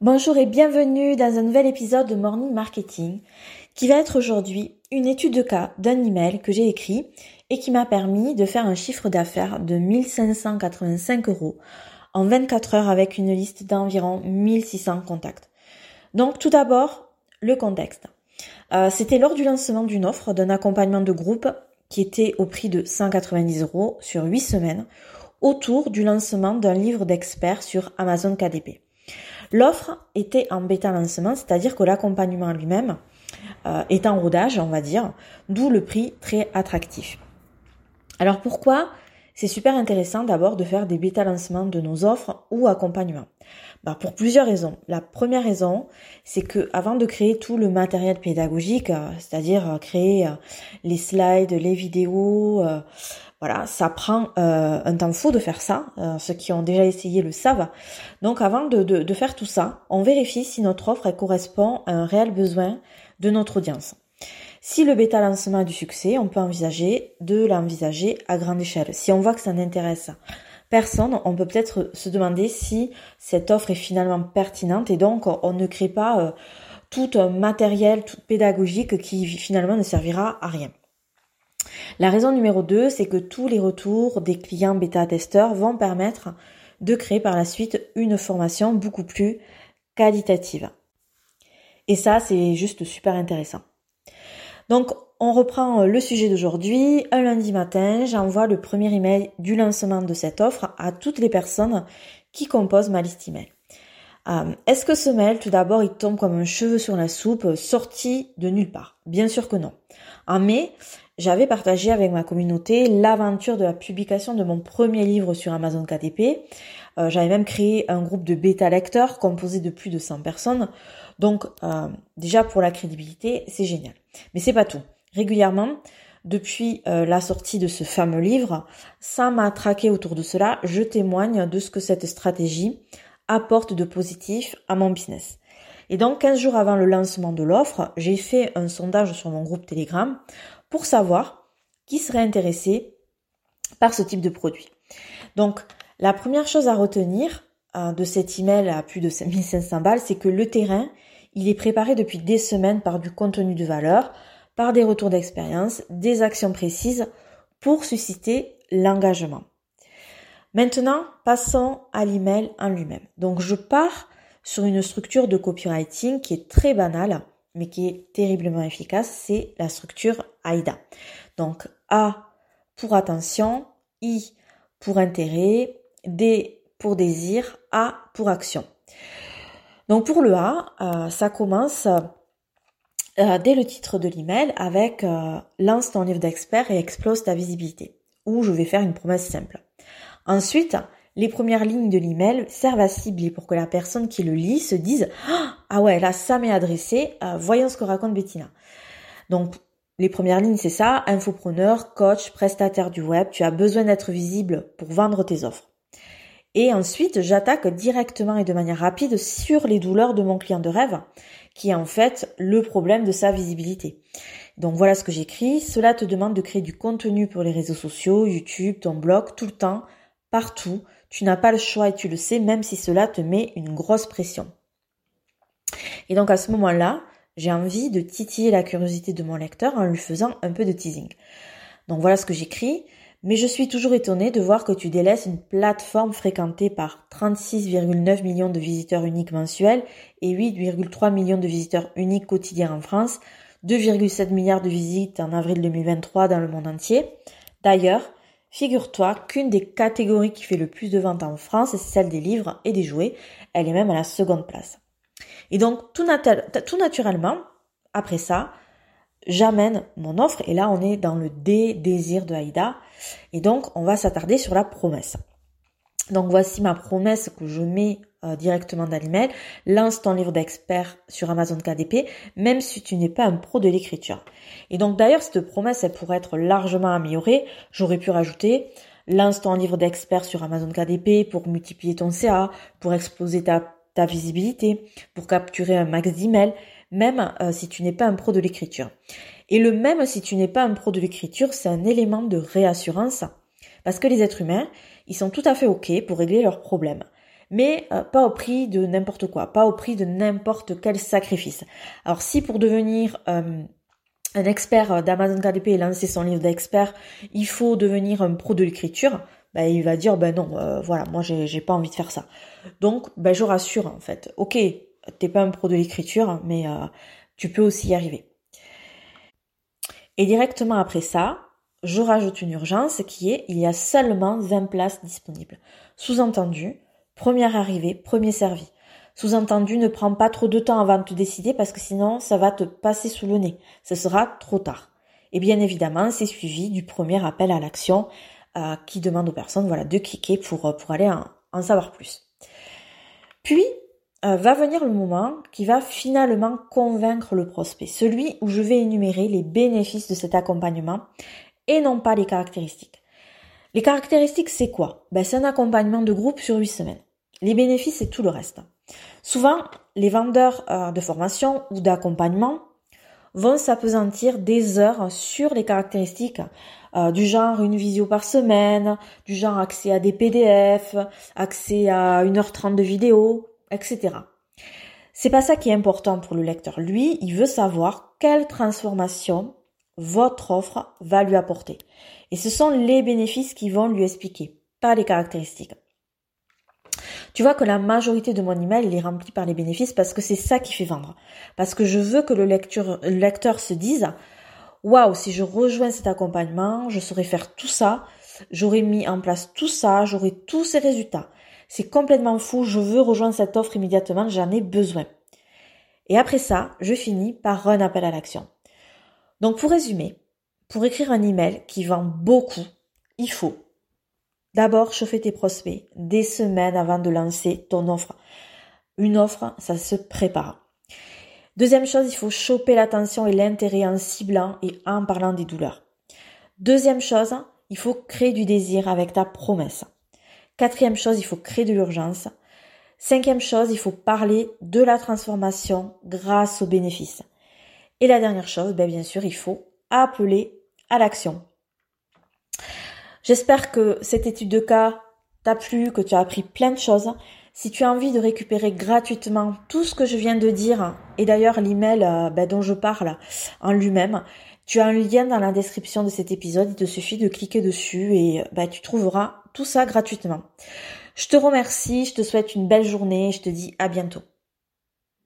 Bonjour et bienvenue dans un nouvel épisode de Morning Marketing qui va être aujourd'hui une étude de cas d'un email que j'ai écrit et qui m'a permis de faire un chiffre d'affaires de 1585 euros en 24 heures avec une liste d'environ 1600 contacts. Donc tout d'abord, le contexte. Euh, c'était lors du lancement d'une offre d'un accompagnement de groupe qui était au prix de 190 euros sur 8 semaines autour du lancement d'un livre d'experts sur Amazon KDP. L'offre était en bêta lancement, c'est-à-dire que l'accompagnement lui-même euh, est en rodage, on va dire, d'où le prix très attractif. Alors pourquoi c'est super intéressant d'abord de faire des bêta lancements de nos offres ou accompagnements? Bah Pour plusieurs raisons. La première raison, c'est que avant de créer tout le matériel pédagogique, euh, c'est-à-dire euh, créer les slides, les vidéos, voilà, ça prend euh, un temps fou de faire ça. Euh, ceux qui ont déjà essayé le savent. Donc avant de, faire tout ça, on vérifie si notre offre correspond à un réel besoin de notre audience. Si le bêta lancement a du succès, on peut envisager de l'envisager à grande échelle. Si on voit que ça n'intéresse personne, on peut peut-être se demander si cette offre est finalement pertinente et donc on ne crée pas euh, tout un matériel tout pédagogique qui finalement ne servira à rien. La raison numéro 2, c'est que tous les retours des clients bêta-testeurs vont permettre de créer par la suite une formation beaucoup plus qualitative. Et ça, c'est juste super intéressant. Donc, on reprend le sujet d'aujourd'hui. Un lundi matin, j'envoie le premier email du lancement de cette offre à toutes les personnes qui composent ma liste email. Euh, est-ce que ce mail, tout d'abord, il tombe comme un cheveu sur la soupe, sorti de nulle part? Bien sûr que non. En mai, j'avais partagé avec ma communauté l'aventure de la publication de mon premier livre sur Amazon KDP. Euh, j'avais même créé un groupe de bêta lecteurs composé de plus de 100 personnes. Donc euh, déjà pour la crédibilité, c'est génial. Mais c'est pas tout. Régulièrement, depuis euh, la sortie de ce fameux livre, ça m'a traqué autour de cela. Je témoigne de ce que cette stratégie apporte de positif à mon business. Et donc 15 jours avant le lancement de l'offre, j'ai fait un sondage sur mon groupe Telegram pour savoir qui serait intéressé par ce type de produit. Donc, la première chose à retenir euh, de cet email à plus de 5500 balles, c'est que le terrain, il est préparé depuis des semaines par du contenu de valeur, par des retours d'expérience, des actions précises pour susciter l'engagement. Maintenant, passons à l'email en lui-même. Donc, je pars sur une structure de copywriting qui est très banale mais qui est terriblement efficace, c'est la structure AIDA. Donc A pour attention, I pour intérêt, D pour désir, A pour action. Donc pour le A, euh, ça commence euh, dès le titre de l'email avec euh, lance ton livre d'expert et explose ta visibilité, où je vais faire une promesse simple. Ensuite, les premières lignes de l'email servent à cibler pour que la personne qui le lit se dise ah ouais là ça m'est adressé, euh, voyons ce que raconte Bettina. Donc les premières lignes c'est ça, infopreneur, coach, prestataire du web, tu as besoin d'être visible pour vendre tes offres. Et ensuite, j'attaque directement et de manière rapide sur les douleurs de mon client de rêve, qui est en fait le problème de sa visibilité. Donc voilà ce que j'écris. Cela te demande de créer du contenu pour les réseaux sociaux, YouTube, ton blog, tout le temps, partout, tu n'as pas le choix et tu le sais, même si cela te met une grosse pression. Et donc à ce moment-là, j'ai envie de titiller la curiosité de mon lecteur en lui faisant un peu de teasing. Donc voilà ce que j'écris. Mais je suis toujours étonnée de voir que tu délaisses une plateforme fréquentée par 36,9 millions de visiteurs uniques mensuels et 8,3 millions de visiteurs uniques quotidiens en France, 2,7 milliards de visites en avril 2023 dans le monde entier. D'ailleurs, Figure-toi qu'une des catégories qui fait le plus de ventes en France, c'est celle des livres et des jouets. Elle est même à la seconde place. Et donc, tout, naturellement, après ça, j'amène mon offre et là, on est dans le dé-désir de Aïda. Et donc, on va s'attarder sur la promesse. Donc, voici ma promesse que je mets euh, directement dans l'email, lance ton livre d'expert sur Amazon KDP, même si tu n'es pas un pro de l'écriture. Et donc d'ailleurs, cette promesse, elle pourrait être largement améliorée. J'aurais pu rajouter, lance ton livre d'expert sur Amazon KDP pour multiplier ton CA, pour exploser ta, visibilité, pour capturer un max d'emails, même euh, si tu n'es pas un pro de l'écriture. Et le même si tu n'es pas un pro de l'écriture, c'est un élément de réassurance, parce que les êtres humains, ils sont tout à fait OK pour régler leurs problèmes. Mais euh, pas au prix de n'importe quoi, pas au prix de n'importe quel sacrifice. Alors si pour devenir euh, un expert d'Amazon KDP et lancer son livre d'expert, il faut devenir un pro de l'écriture, ben, il va dire ben non, euh, voilà, moi j'ai pas envie de faire ça. Donc ben je rassure en fait. Ok, t'es pas un pro de l'écriture, mais tu peux aussi y arriver. Et directement après ça, je rajoute une urgence qui est il y a seulement 20 places disponibles. Sous-entendu, première arrivée, premier servi. Sous-entendu, ne prends pas trop de temps avant de te décider parce que sinon ça va te passer sous le nez. Ce sera trop tard. Et bien évidemment, c'est suivi du premier appel à l'action euh, qui demande aux personnes voilà, de cliquer pour, euh, pour aller en, savoir plus. Puis, euh, va venir le moment qui va finalement convaincre le prospect, celui où je vais énumérer les bénéfices de cet accompagnement et non pas les caractéristiques. Les caractéristiques, c'est quoi? Ben, C'est un accompagnement de groupe sur 8 semaines. Les bénéfices, c'est tout le reste. Souvent, les vendeurs euh, de formation ou d'accompagnement vont s'apesantir des heures sur les caractéristiques euh, du genre une visio par semaine, du genre accès à des PDF, accès à 1h30 de vidéo, etc. C'est pas ça qui est important pour le lecteur. Lui, il veut savoir quelle transformation votre offre va lui apporter. Et ce sont les bénéfices qui vont lui expliquer, pas les caractéristiques. Tu vois que la majorité de mon email, il est rempli par les bénéfices parce que c'est ça qui fait vendre. Parce que je veux que le, lecteur, le lecteur se dise, waouh, si je rejoins cet accompagnement, je saurais faire tout ça, j'aurais mis en place tout ça, j'aurais tous ces résultats. C'est complètement fou, je veux rejoindre cette offre immédiatement, j'en ai besoin. Et après ça, je finis par un appel à l'action. Donc pour résumer, pour écrire un email qui vend beaucoup, il faut d'abord chauffer tes prospects des semaines avant de lancer ton offre. Une offre, ça se prépare. Deuxième chose, il faut choper l'attention et l'intérêt en ciblant et en parlant des douleurs. Deuxième chose, il faut créer du désir avec ta promesse. Quatrième chose, il faut créer de l'urgence. Cinquième chose, il faut parler de la transformation grâce aux bénéfices. Et la dernière chose, ben bien sûr, il faut appeler à l'action. J'espère que cette étude de cas t'a plu, que tu as appris plein de choses. Si tu as envie de récupérer gratuitement tout ce que je viens de dire, et d'ailleurs l'email euh, ben, dont je parle en lui-même, tu as un lien dans la description de cet épisode, il te suffit de cliquer dessus et ben, tu trouveras tout ça gratuitement. Je te remercie, je te souhaite une belle journée, je te dis à bientôt.